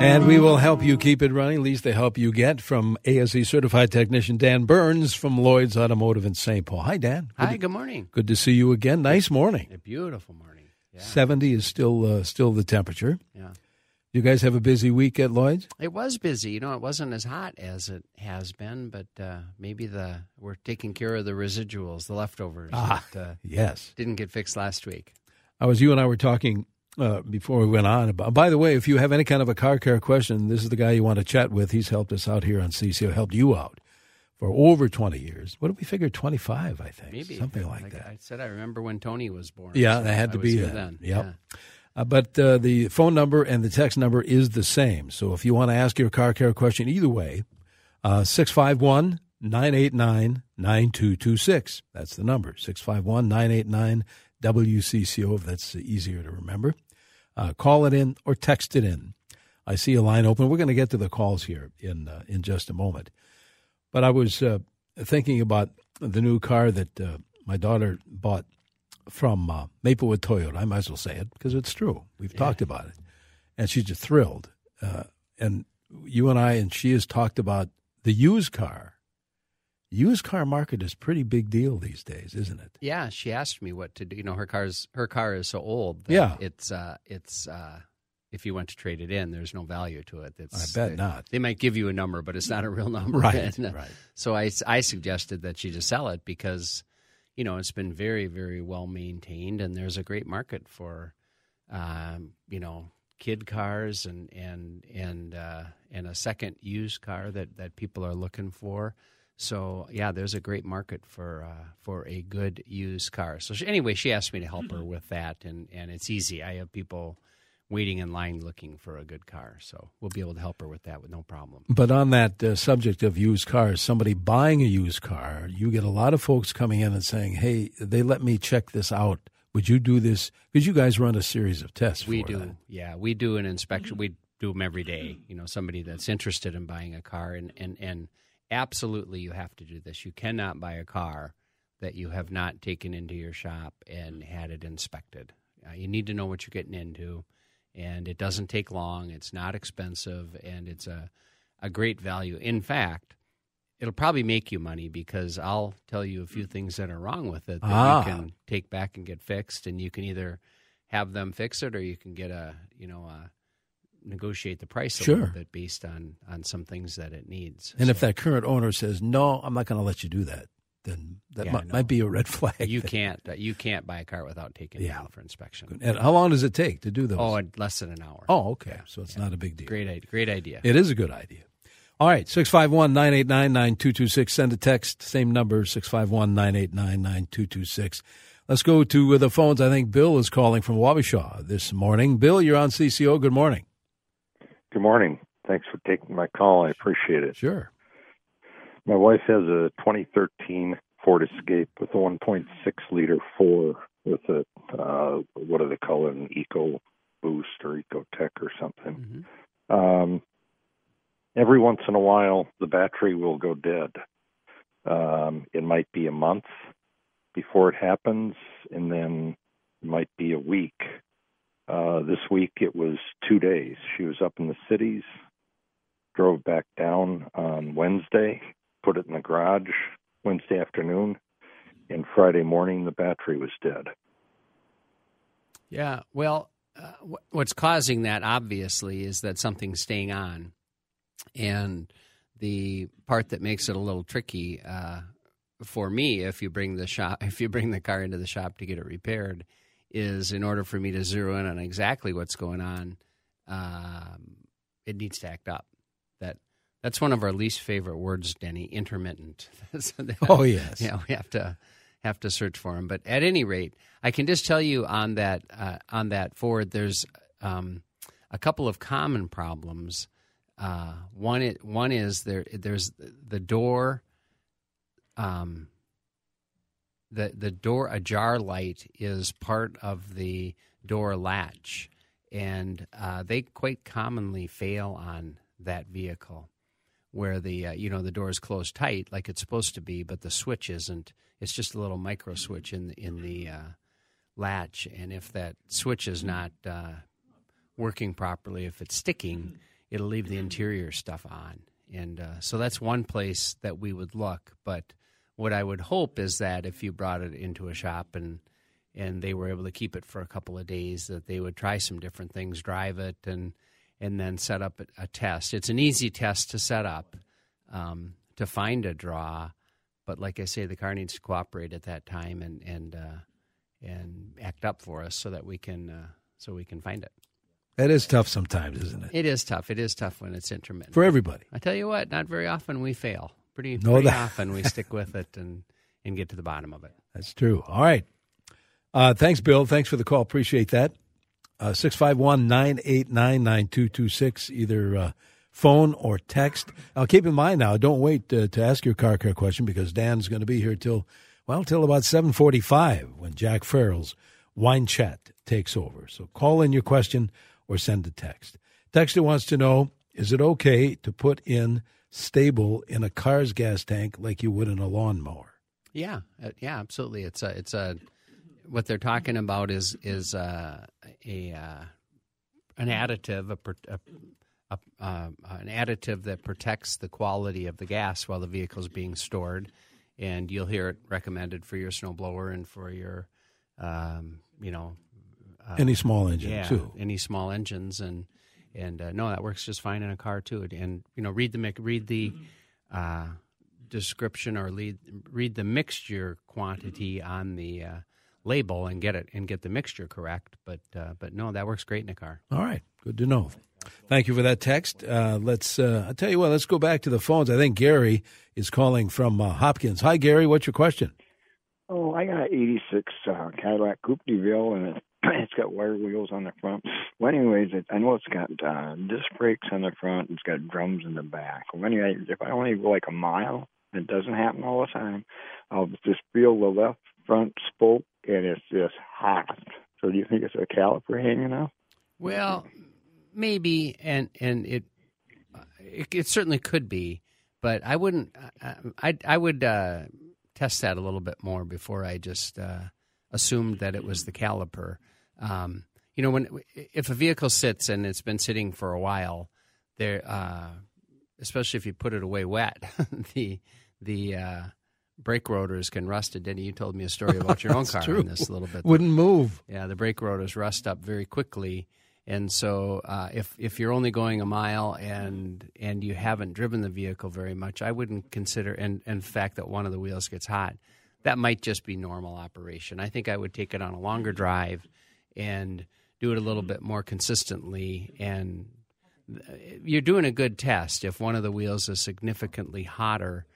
And we will help you keep it running, at least the help you get from ASE certified technician Dan Burns from Lloyd's Automotive in St. Paul. Hi, Dan. Hi, Good, good morning. good to see you again. Nice morning. A beautiful morning. Yeah. 70 is still uh, still the temperature. yeah. You guys have a busy week at Lloyd's? It was busy. You know, it wasn't as hot as it has been, but uh, maybe the we're taking care of the residuals, the leftovers Ah. that uh, Yes. didn't get fixed last week. I was you and I were talking uh, before we went on. By the way, if you have any kind of a car care question, this is the guy you want to chat with. He's helped us out here on CCO, helped you out for over twenty years. What did we figure? Twenty five, I think, Maybe something like, like that. I said, I remember when Tony was born. Yeah, so that had to be then. Yep. Yeah. Uh, but uh, the phone number and the text number is the same. So if you want to ask your car care question either way, uh, 651 989 9226. That's the number 651 989 WCCO, if that's easier to remember. Uh, call it in or text it in. I see a line open. We're going to get to the calls here in uh, in just a moment. But I was uh, thinking about the new car that uh, my daughter bought from uh, Maplewood Toyota. I might as well say it because it's true. We've talked about it, and she's just thrilled. Uh, and you and I and she has talked about the used car. Used car market is pretty big deal these days, isn't it? Yeah, she asked me what to do. You know, her car's her car is so old. That Yeah. it's uh, it's uh, if you went to trade it in, there's no value to it. It's, I bet they, not. They might give you a number, but it's not a real number. Right, And, uh, right. So I, I suggested that she just sell it because, you know, it's been very, very well maintained, and there's a great market for, um, you know, kid cars and and and uh, and a second used car that that people are looking for. So yeah, there's a great market for uh, for a good used car. So she, anyway, she asked me to help her with that, and and it's easy. I have people waiting in line looking for a good car, so we'll be able to help her with that with no problem. But on that uh, subject of used cars, somebody buying a used car, you get a lot of folks coming in and saying, "Hey, they let me check this out. Would you do this?" Because you guys run a series of tests. We do, that. yeah, we do an inspection. We do them every day. You know, somebody that's interested in buying a car, and and and absolutely, you have to do this. You cannot buy a car that you have not taken into your shop and had it inspected. Uh, you need to know what you're getting into, and it doesn't take long. It's not expensive, and it's a a great value. In fact. It'll probably make you money because I'll tell you a few things that are wrong with it that Ah. you can take back and get fixed, and you can either have them fix it or you can get a you know uh negotiate the price a Sure. little bit based on on some things that it needs. And if that current owner says, "No, I'm not going to let you do that," then that Yeah, might, might be a red flag. you can't uh, you can't buy a car without taking it Yeah. in for inspection. And how long does it take to do those? Oh, less than an hour. Oh, okay. So it's not a big deal. great idea! Great idea. It is a good idea. All right, 651 989 9226. Send a text, same number, 651 989 9226. Let's go to uh, the phones. I think Bill is calling from Wabasha this morning. Bill, you're on CCO. Good morning. Good morning. Thanks for taking my call. I appreciate it. Sure. My wife has a 2013 Ford Escape with a 1.6 liter four with a uh, what do they call it, an Eco Boost or Eco Tech or something. Mhm. Um, every once in a while, the battery will go dead. Um, it might be a month before it happens, and then it might be a week. Uh, this week it was two days. She was up in the cities, drove back down on Wednesday, put it in the garage Wednesday afternoon, and Friday morning the battery was dead. Yeah. Well, uh, wh- what's causing that obviously is that something's staying on, and the part that makes it a little tricky uh, for me, if you bring the shop, if you bring the car into the shop to get it repaired, is in order for me to zero in on exactly what's going on, um, it needs to act up. That that's one of our least favorite words, Denny. Intermittent. Oh, yes. Yeah, we have to have to search for them. But at any rate, I can just tell you on that uh, on that Ford, there's um, a couple of common problems Uh, one, it, one is there. There's the door. Um, the the door ajar light is part of the door latch, and uh, they quite commonly fail on that vehicle, where the uh, you know the door is closed tight like it's supposed to be, but the switch isn't. It's just a little micro switch in the, in the uh, latch, and if that switch is not uh, working properly, if it's sticking, it'll leave the interior stuff on. And uh, so that's one place that we would look. But what I would hope is that if you brought it into a shop and and they were able to keep it for a couple of days, that they would try some different things, drive it, and and then set up a, a test. It's an easy test to set up um, to find a draw, but like I say, the car needs to cooperate at that time and and uh, and act up for us so that we can uh, so we can find it. That is tough sometimes, isn't it? It is tough. It is tough when it's intermittent. For everybody. I tell you what, not very often we fail. Pretty, No, pretty that- often we stick with it and and get to the bottom of it. That's true. All right. Uh, thanks, Bill. Thanks for the call. Appreciate that. Uh, 651 989 9226, either uh, phone or text. Now, keep in mind now, don't wait uh, to ask your car care question because Dan's going to be here till, well, till about 745 when Jack Farrell's Wine Chat takes over. So call in your question or send a text. Texter wants to know, is it okay to put in STA-BIL in a car's gas tank like you would in a lawnmower? Yeah, uh, yeah, absolutely. It's a, it's a, what they're talking about is is uh, a uh, an additive, a, a, a uh, an additive that protects the quality of the gas while the vehicle is being stored, and you'll hear it recommended for your snowblower and for your, um, you know, Any small engine, yeah, too. any small engines and and uh, no, that works just fine in a car too. And you know, read the read the uh, description or read read the mixture quantity on the uh, label and get it and get the mixture correct. But uh, but no, that works great in a car. All right, good to know. Thank you for that text. Uh, let's. Uh, I'll tell you what. Let's go back to the phones. I think Gary is calling from uh, Hopkins. Hi, Gary. What's your question? Oh, I got an 86 uh, Cadillac Coupe de Ville, and it, it's got wire wheels on the front. Well, anyways, it, I know it's got uh, disc brakes on the front. It's got drums in the back. Well, anyway, if I only go like a mile, it doesn't happen all the time. I'll just feel the left front spoke, and it's just hot. So do you think it's a caliper hanging out? Well, maybe, and and it it, it certainly could be, but I wouldn't. I I, I would uh, test that a little bit more before I just uh, assumed that it was the caliper. Um, you know, when if a vehicle sits and it's been sitting for a while, there, uh, especially if you put it away wet, the the uh, brake rotors can rust. And Denny, you told me a story about your own car true. on this a little bit. Wouldn't move. Yeah, the brake rotors rust up very quickly, and so uh, if if you're only going a mile and and you haven't driven the vehicle very much, I wouldn't consider. And, and fact that one of the wheels gets hot, that might just be normal operation. I think I would take it on a longer drive and do it a little bit more consistently. And you're doing a good test. If one of the wheels is significantly hotter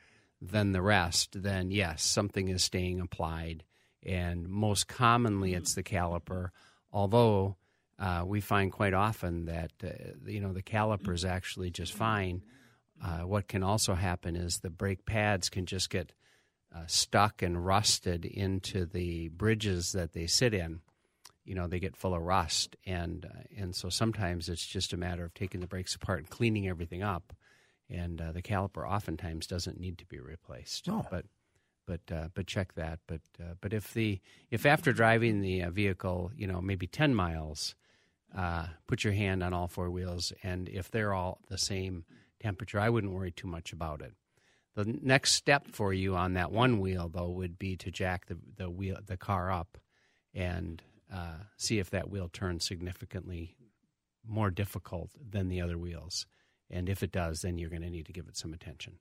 than the rest, then yes, something is staying applied. And most commonly, it's the caliper. Although uh, we find quite often that uh, you know the caliper is actually just fine. Uh, what can also happen is the brake pads can just get uh, stuck and rusted into the bridges that they sit in. You know, they get full of rust, and uh, and so sometimes it's just a matter of taking the brakes apart and cleaning everything up. And uh, the caliper oftentimes doesn't need to be replaced. Oh. But but uh, but check that. But uh, but if the if after driving the uh, vehicle, you know, maybe ten miles, uh, put your hand on all four wheels, and if they're all the same temperature, I wouldn't worry too much about it. The next step for you on that one wheel, though, would be to jack the the wheel the car up, and uh, see if that wheel turns significantly more difficult than the other wheels. And if it does, then you're going to need to give it some attention.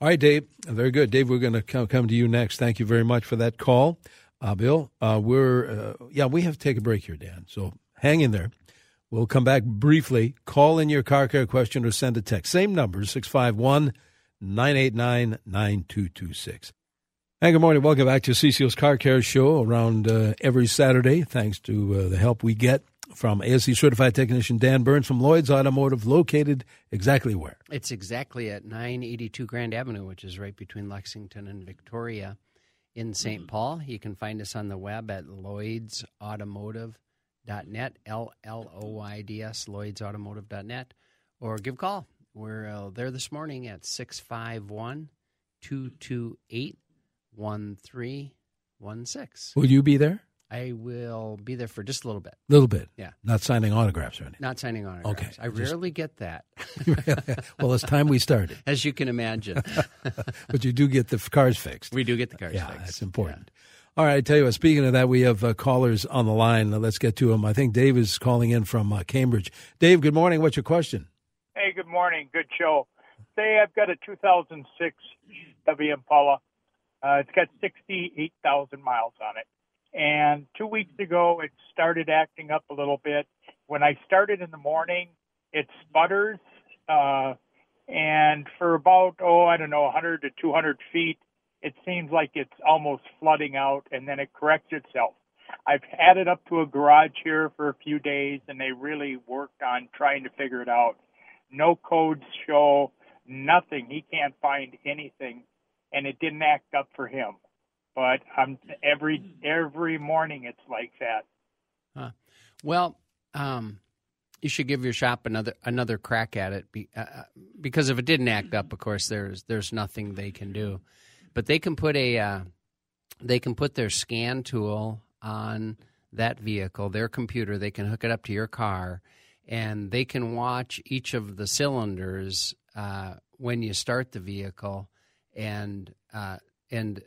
All right, Dave. Very good, Dave. We're going to come, come to you next. Thank you very much for that call, uh, Bill. Uh, we're uh, yeah, we have to take a break here, Dan. So hang in there. We'll come back briefly. Call in your car care question or send a text. Same number 651 989 9226. Hey, good morning. Welcome back to CCO's Car Care Show around uh, every Saturday. Thanks to uh, the help we get from ASE certified technician Dan Burns from Lloyd's Automotive, located exactly where? It's exactly at 982 Grand Avenue, which is right between Lexington and Victoria in St. Paul. You can find us on the web at lloydsautomotive.net, L L O Y D S, lloydsautomotive.net, or give a call. We're uh, there this morning at 651 228 1316. Will you be there? I will be there for just a little bit. A little bit. Yeah. Not signing autographs or anything. Not signing autographs. Okay, I just- rarely get that, well, it's time we started. as you can imagine. But you do get the cars fixed. we do get the cars yeah, fixed. that's important. All right, I tell you what, speaking of that, we have uh, callers on the line. Let's get to them. I think Dave is calling in from uh, Cambridge. Dave, good morning. What's your question? Hey, good morning. Good show. Say I've got a 2006 Chevy Impala. Uh, it's got 68,000 miles on it. And two weeks ago, it started acting up a little bit. When I started in the morning, it sputters. Uh, and for about, oh, I don't know, 100 to 200 feet, it seems like it's almost flooding out and then it corrects itself. I've had it up to a garage here for a few days and they really worked on trying to figure it out. No codes show, nothing. He can't find anything and it didn't act up for him. But every every morning it's like that. Well, um, you should give your shop another another crack at it be, uh, uh, because if it didn't act up, of course, there's there's nothing they can do. But they can put a uh, they can put their scan tool on that vehicle, their computer. They can hook it up to your car, and they can watch each of the cylinders uh, when you start the vehicle, and uh, and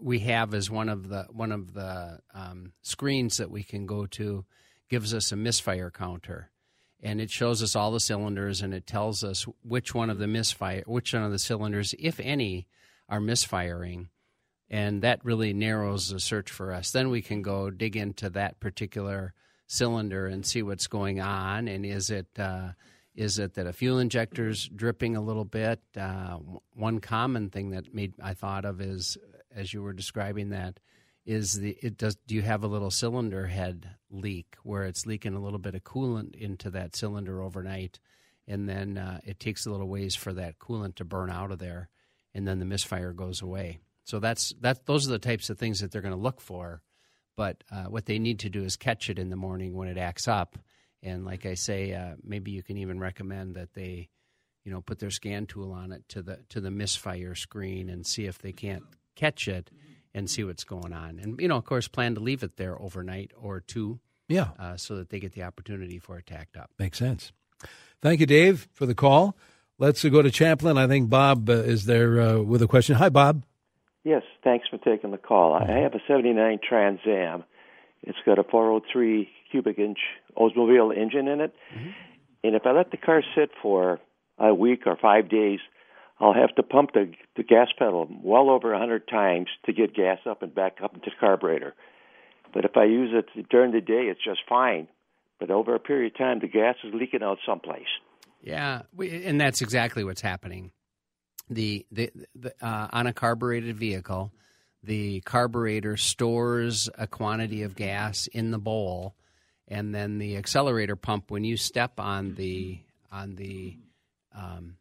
we have as one of the one of the um, screens that we can go to gives us a misfire counter. And it shows us all the cylinders and it tells us which one of the misfire which one of the cylinders if any are misfiring. And that really narrows the search for us. Then we can go dig into that particular cylinder and see what's going on and is it uh, is it that a fuel injector's dripping a little bit? Uh, one common thing that made I thought of is as you were describing that is the it does do you have a little cylinder head leak where it's leaking a little bit of coolant into that cylinder overnight and then uh, it takes a little ways for that coolant to burn out of there and then the misfire goes away. So that's that those are the types of things that they're going to look for but uh, what they need to do is catch it in the morning when it acts up and like i say uh, maybe you can even recommend that they you know put their scan tool on it to the to the misfire screen and see if they can't catch it and see what's going on and you know of course plan to leave it there overnight or two Yeah, uh, so that they get the opportunity for it to act up makes sense. Thank you, Dave, for the call. Let's go to Champlin. I think Bob uh, is there uh, with a question. Hi, Bob. Yes, thanks for taking the call. I mm-hmm. have a 79 Trans Am. It's got a 403 cubic inch Oldsmobile engine in it. Mm-hmm. And if I let the car sit for a week or five days, I'll have to pump the, the gas pedal well over a 100 times to get gas up and back up into the carburetor. But if I use it during the day, it's just fine. But over a period of time, the gas is leaking out someplace. Yeah, we, and that's exactly what's happening. The the, the uh, on a carbureted vehicle, the carburetor stores a quantity of gas in the bowl, and then the accelerator pump. When you step on the on the um,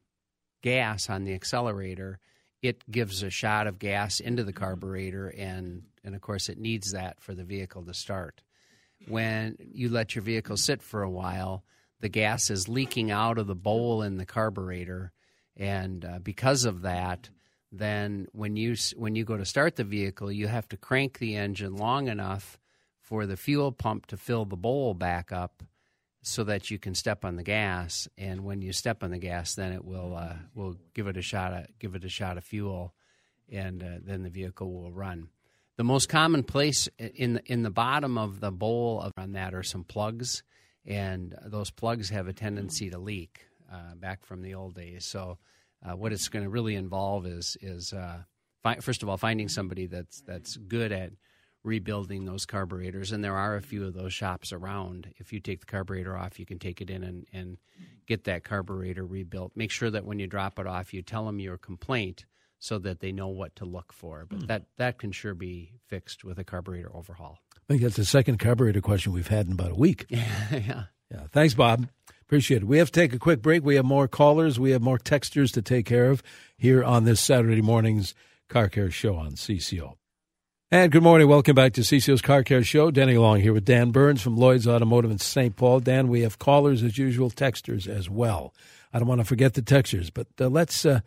gas on the accelerator, it gives a shot of gas into the carburetor, and and of course it needs that for the vehicle to start. When you let your vehicle sit for a while, the gas is leaking out of the bowl in the carburetor, and uh, because of that, then when you when you go to start the vehicle, you have to crank the engine long enough for the fuel pump to fill the bowl back up, so that you can step on the gas. And when you step on the gas, then it will uh, will give it a shot of, give it a shot of fuel, and uh, then the vehicle will run. The most common place in the, in the bottom of the bowl of, on that are some plugs, and those plugs have a tendency to leak uh, back from the old days. So, uh, what it's going to really involve is is uh, fi- first of all finding somebody that's that's good at rebuilding those carburetors, and there are a few of those shops around. If you take the carburetor off, you can take it in and, and get that carburetor rebuilt. Make sure that when you drop it off, you tell them your complaint so that they know what to look for. But that that can sure be fixed with a carburetor overhaul. I think that's the second carburetor question we've had in about a week. Yeah, yeah. Yeah. Thanks, Bob. Appreciate it. We have to take a quick break. We have more callers. We have more texters to take care of here on this Saturday morning's Car Care Show on CCO. And good morning. Welcome back to CCO's Car Care Show. Danny Long here with Dan Burns from Lloyd's Automotive in St. Paul. Dan, we have callers as usual, texters as well. I don't want to forget the texters, but uh, let's uh,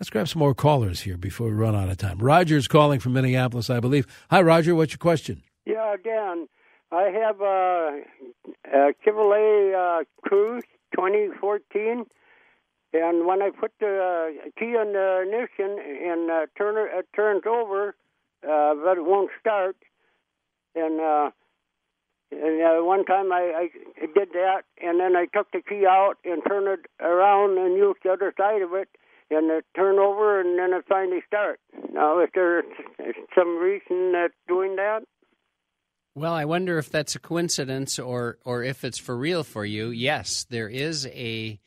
let's grab some more callers here before we run out of time. Roger's calling from Minneapolis, I believe. Hi, Roger. What's your question? Yeah, Dan. I have a, a Chevrolet uh, Cruze 2014, and when I put the uh, key in the ignition and uh, turn it, it turns over, uh, but it won't start. And uh, and uh, one time I, I did that, and then I took the key out and turned it around and used the other side of it, and it turned over, and then it finally start. Now, is there some reason that doing that? Well, I wonder if that's a coincidence or or if it's for real for you. Yes, there is a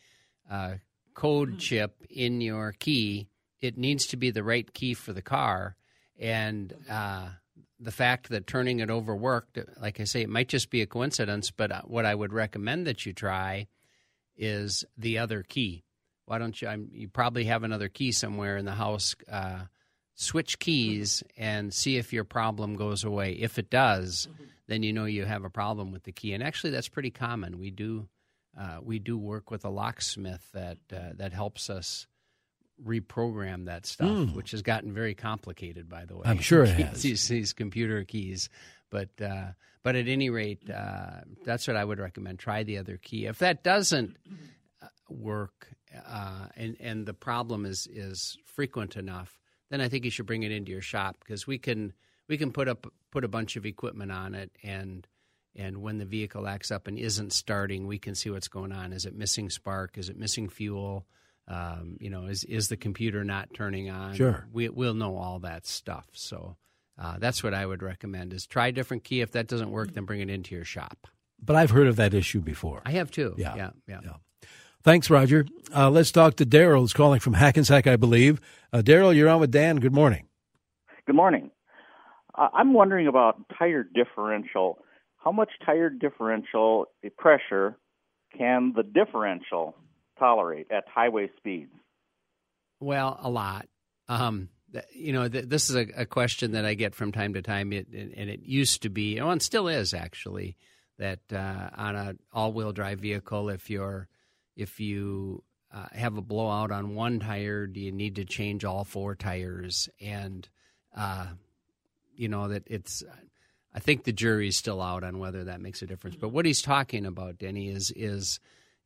uh, code chip in your key. It needs to be the right key for the car, and uh, the fact that turning it over worked, like I say, it might just be a coincidence. But uh, what I would recommend that you try is the other key. Why don't you? I'm, you probably have another key somewhere in the house. Uh, switch keys and see if your problem goes away. If it does, then you know you have a problem with the key. And actually, that's pretty common. We do uh, we do work with a locksmith that uh, that helps us reprogram that stuff, Mm. which has gotten very complicated, by the way. I'm sure it has. these, these computer keys, but uh, but at any rate, uh, that's what I would recommend. Try the other key. If that doesn't uh, work, uh, and and the problem is is frequent enough, then I think you should bring it into your shop because we can we can put up put a bunch of equipment on it and and when the vehicle acts up and isn't starting, we can see what's going on. Is it missing spark? Is it missing fuel? Um, you know, is is the computer not turning on? Sure. we we'll know all that stuff. So uh, that's what I would recommend: is try a different key. If that doesn't work, then bring it into your shop. But I've heard of that issue before. I have too. Yeah. yeah, yeah. Yeah. Thanks, Roger. Uh, let's talk to Daryl, who's calling from Hackensack, I believe. Uh, Daryl, you're on with Dan. Good morning. Good morning. Uh, I'm wondering about tire differential. How much tire differential pressure can the differential tolerate at highway speeds? Well, a lot. Um, you know, th- this is a, a question that I get from time to time, it, and and it used to be, oh, and still is actually, that uh, on an all-wheel drive vehicle, if you're if you uh, have a blowout on one tire, do you need to change all four tires? And uh, you know that it's. I think the jury's still out on whether that makes a difference. But what he's talking about, Denny, is is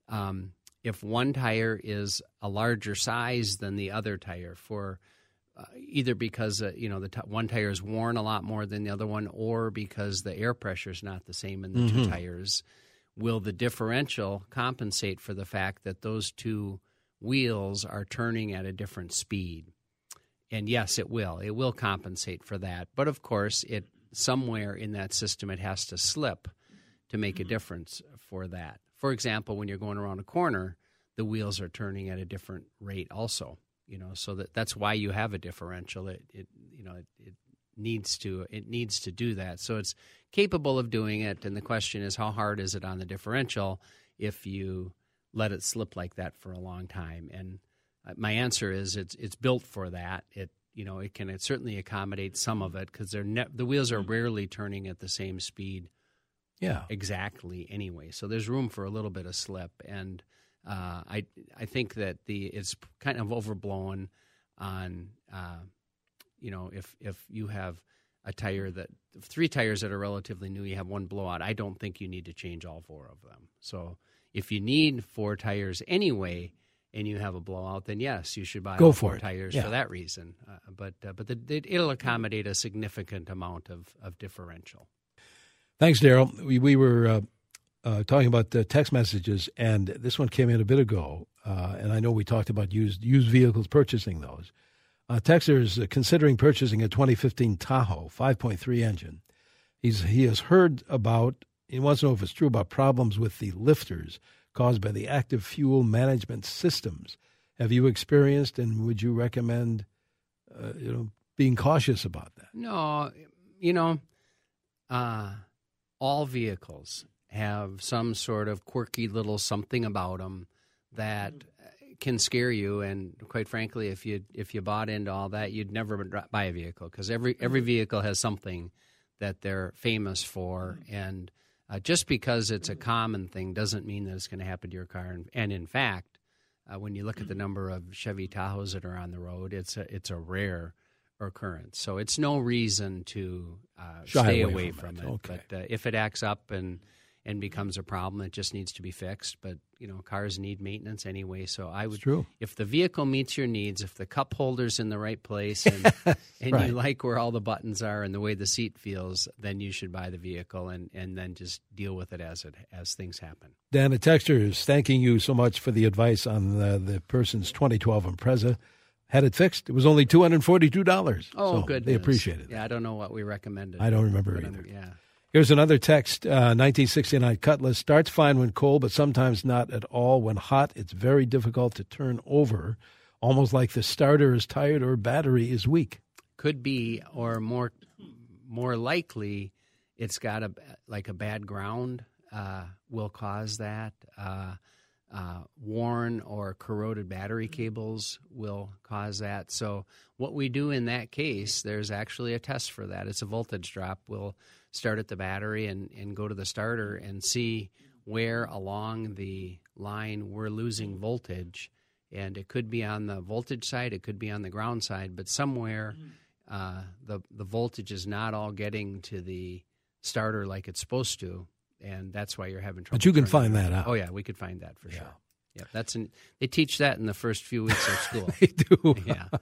um, if one tire is a larger size than the other tire for uh, either because uh, you know the t- one tire is worn a lot more than the other one, or because the air pressure is not the same in the two Mhm. tires, will the differential compensate for the fact that those two wheels are turning at a different speed? And yes, it will. It will compensate for that. But of course, it somewhere in that system it has to slip to make a mm-hmm. difference for that. For example, when you're going around a corner, the wheels are turning at a different rate also. You know, so that that's why you have a differential. It, it you know, it, it needs to it needs to do that. So it's capable of doing it. And the question is, how hard is it on the differential if you let it slip like that for a long time? And uh, my answer is, it's it's built for that. It you know, it can it certainly accommodate some of it because they're ne- the wheels are rarely turning at the same speed Yeah. exactly anyway. So there's room for a little bit of slip, and uh, I I think that the it's kind of overblown on uh, you know if if you have a tire that three tires that are relatively new, you have one blowout. I don't think you need to change all four of them. So if you need four tires anyway. And you have a blowout, then yes, you should buy Go for four it. tires Yeah. for that reason. Uh, but uh, but the, it, it'll accommodate a significant amount of, of differential. Thanks, Daryl. We, we were uh, uh, talking about text messages, and this one came in a bit ago. Uh, and I know we talked about used used vehicles purchasing those. Uh, is considering purchasing a 2015 Tahoe 5.3 engine. He's he has heard about. He wants to know if it's true about problems with the lifters caused by the active fuel management systems. Have you experienced, and would you recommend, uh, you know, being cautious about that? No, you know, Uh, all vehicles have some sort of quirky little something about them that can scare you. And quite frankly, if you if you bought into all that, you'd never buy a vehicle because every every vehicle has something that they're famous for. And uh, just because it's a common thing doesn't mean that it's going to happen to your car. And, and in fact, uh, when you look at the number of Chevy Tahoes that are on the road, it's a it's a rare occurrence. So it's no reason to uh, stay away, away from, from, it. Okay. But uh, if it acts up and and becomes a problem, it just needs to be fixed. But you know, cars need maintenance anyway. So I would, if the vehicle meets your needs, if the cup holder's in the right place, and, and right. you like where all the buttons are and the way the seat feels, then you should buy the vehicle and and then just deal with it as it as things happen. Dan, a texter is thanking you so much for the advice on the, the person's 2012 Impreza had it fixed. It was only two hundred forty-two dollars. Oh, so good. They appreciated it. Yeah, I don't know what we recommended. I don't remember um, either. Yeah. Here's another text. Uh, 1969 Cutlass starts fine when cold, but sometimes not at all. When hot, it's very difficult to turn over, almost like the starter is tired or battery is weak. Could be, or more, more likely, it's got a like a bad ground uh, will cause that. Uh, uh, worn or corroded battery cables will cause that. So, what we do in that case, there's actually a test for that. It's a voltage drop. We'll start at the battery and, and go to the starter and see where along the line we're losing voltage. And it could be on the voltage side, it could be on the ground side, but somewhere uh, the, the voltage is not all getting to the starter like it's supposed to and that's why you're having trouble. But you can find that out. Oh yeah, we could find that for yeah. sure. Yeah, that's an, they teach that in the first few weeks of school. they do. Yeah.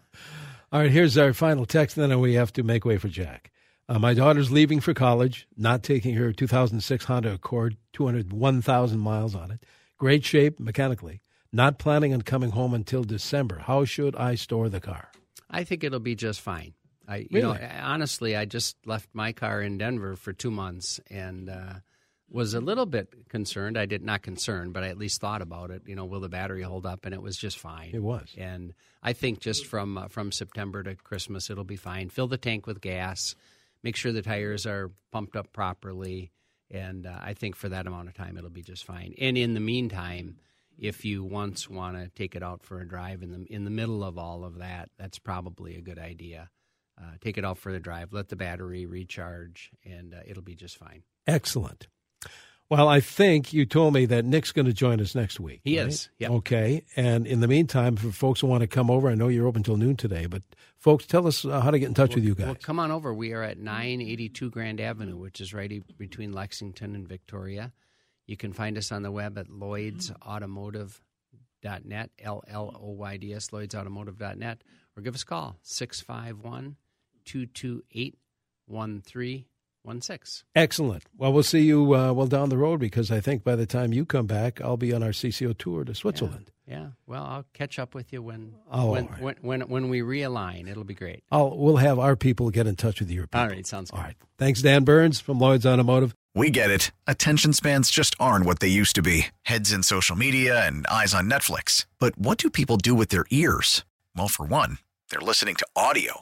All right, here's our final text, and then we have to make way for Jack. Uh, my daughter's leaving for college, not taking her 2006 Honda Accord, 201,000 miles on it. Great shape mechanically. Not planning on coming home until December. How should I store the car? I think it'll be just fine. I, you really? know, honestly, I just left my car in Denver for two months, and uh, was a little bit concerned. I did not concerned, but I at least thought about it. You know, will the battery hold up? And it was just fine. It was. And I think just from uh, from September to Christmas, it'll be fine. Fill the tank with gas. Make sure the tires are pumped up properly. And uh, I think for that amount of time, it'll be just fine. And in the meantime, if you once want to take it out for a drive in the in the middle of all of that, that's probably a good idea. Uh, take it out for the drive, let the battery recharge, and uh, it'll be just fine. Excellent. Well, I think you told me that Nick's going to join us next week. He right? is. Yeah. Okay. And in the meantime, for folks who want to come over, I know you're open till noon today, but folks, tell us uh, how to get in touch well, with you guys. Well, come on over. We are at 982 Grand Avenue, which is right between Lexington and Victoria. You can find us on the web at lloydsautomotive.net, L L O Y D S, lloydsautomotive.net, or give us a call, 651 228 one six. Excellent. Well, we'll see you uh, well down the road because I think by the time you come back, I'll be on our CCO tour to Switzerland. Yeah. yeah. Well, I'll catch up with you when oh, when, right. when, when when we realign. It'll be great. I'll we'll have our people get in touch with your people. All right. Sounds good. All right. Thanks, Dan Burns from Lloyd's Automotive. We get it. Attention spans just aren't what they used to be. Heads in social media and eyes on Netflix. But what do people do with their ears? Well, for one, they're listening to audio.